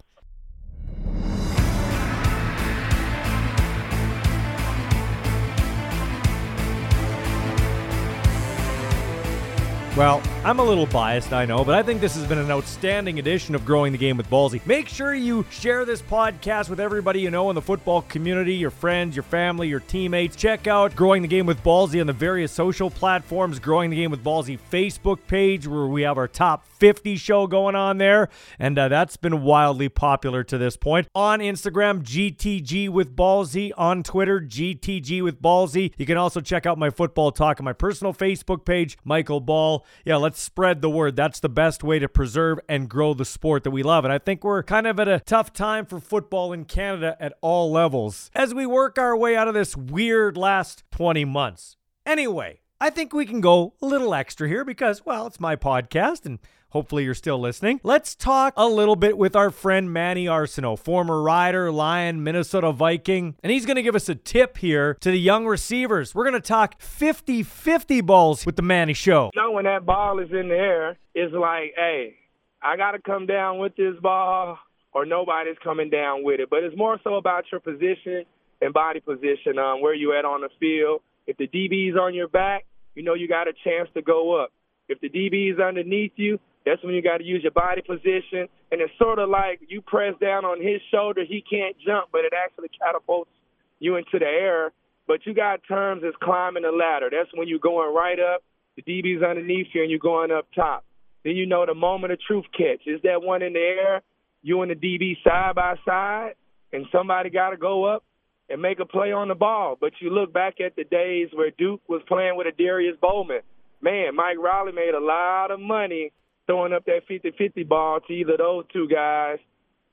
Well, I'm a little biased, I know, but I think this has been an outstanding edition of Growing the Game with Ballsy. Make sure you share this podcast with everybody you know in the football community, your friends, your family, your teammates. Check out Growing the Game with Ballsy on the various social platforms, Growing the Game with Ballsy Facebook page, where we have our top 50 show going on there, and uh, that's been wildly popular to this point. On Instagram, GTG with Ballsy. On Twitter, GTG with Ballsy. You can also check out my football talk on my personal Facebook page, Michael Ball. Yeah, let's spread the word. That's the best way to preserve and grow the sport that we love. And I think we're kind of at a tough time for football in Canada at all levels as we work our way out of this weird last 20 months. Anyway, I think we can go a little extra here because, well, it's my podcast and hopefully you're still listening. Let's talk a little bit with our friend Manny Arceneaux, former Rider, Lion, Minnesota Viking, and he's going to give us a tip here to the young receivers. We're going to talk 50 50 balls with the Manny Show. know when that ball is in the air, it's like, hey, I got to come down with this ball or nobody's coming down with it. But it's more so about your position and body position, um, where you at on the field. If the DB's on your back, you know you got a chance to go up. If the DB is underneath you, that's when you got to use your body position. And it's sort of like you press down on his shoulder, he can't jump, but it actually catapults you into the air. But you got terms as climbing the ladder. That's when you're going right up, the DB's underneath you, and you're going up top. Then you know the moment of truth catch. Is that one in the air? You and the DB side by side, and somebody got to go up and make a play on the ball. But you look back at the days where Duke was playing with a Darius Bowman. Man, Mike Reilly made a lot of money throwing up that 50-50 ball to either those two guys.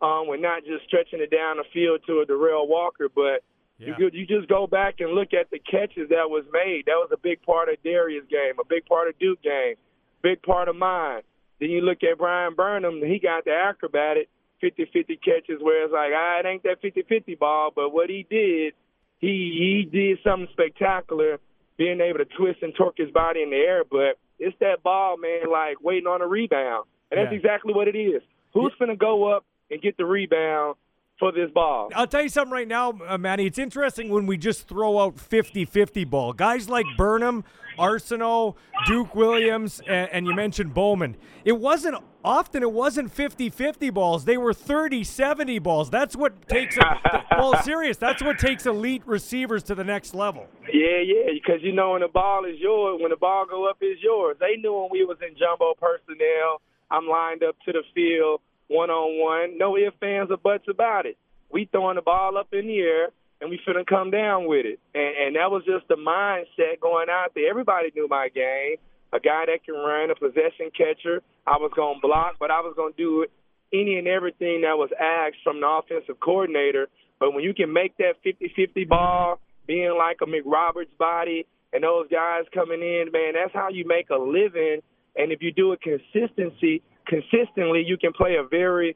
Um, we're not just stretching it down the field to a Derel Walker, but Yeah. you, you just go back and look at the catches that was made. That was a big part of Darius' game, a big part of Duke game, big part of mine. Then you look at Bryan Burnham, he got the acrobatic 50-50 catches where it's like, ah, it ain't that 50-50 ball, but what he did, he he did something spectacular, being able to twist and torque his body in the air. But it's that ball, man, like waiting on a rebound, and that's Yeah. exactly what it is. Who's going to go up and get the rebound for this ball. I'll tell you something right now, uh, Manny. It's interesting when we just throw out 50-50 ball. Guys like Burnham, Arceneaux, Duke Williams, and, and you mentioned Bowman. It wasn't often it wasn't 50-50 balls. They were 30-70 balls. That's what takes a, well serious. That's what takes elite receivers to the next level. Yeah, yeah, because you know when the ball is yours, when the ball go up, is yours. They knew when we was in jumbo personnel, I'm lined up to the field one on one. No ifs, fans, or buts about it. We throwing the ball up in the air and we finna come down with it. And, and that was just the mindset going out there. Everybody knew my game. A guy that can run, a possession catcher. I was gonna block, but I was gonna do it any and everything that was asked from the offensive coordinator. But when you can make that 50-50 ball, being like a McRoberts body, and those guys coming in, man, that's how you make a living. And if you do it consistency, consistently, you can play a very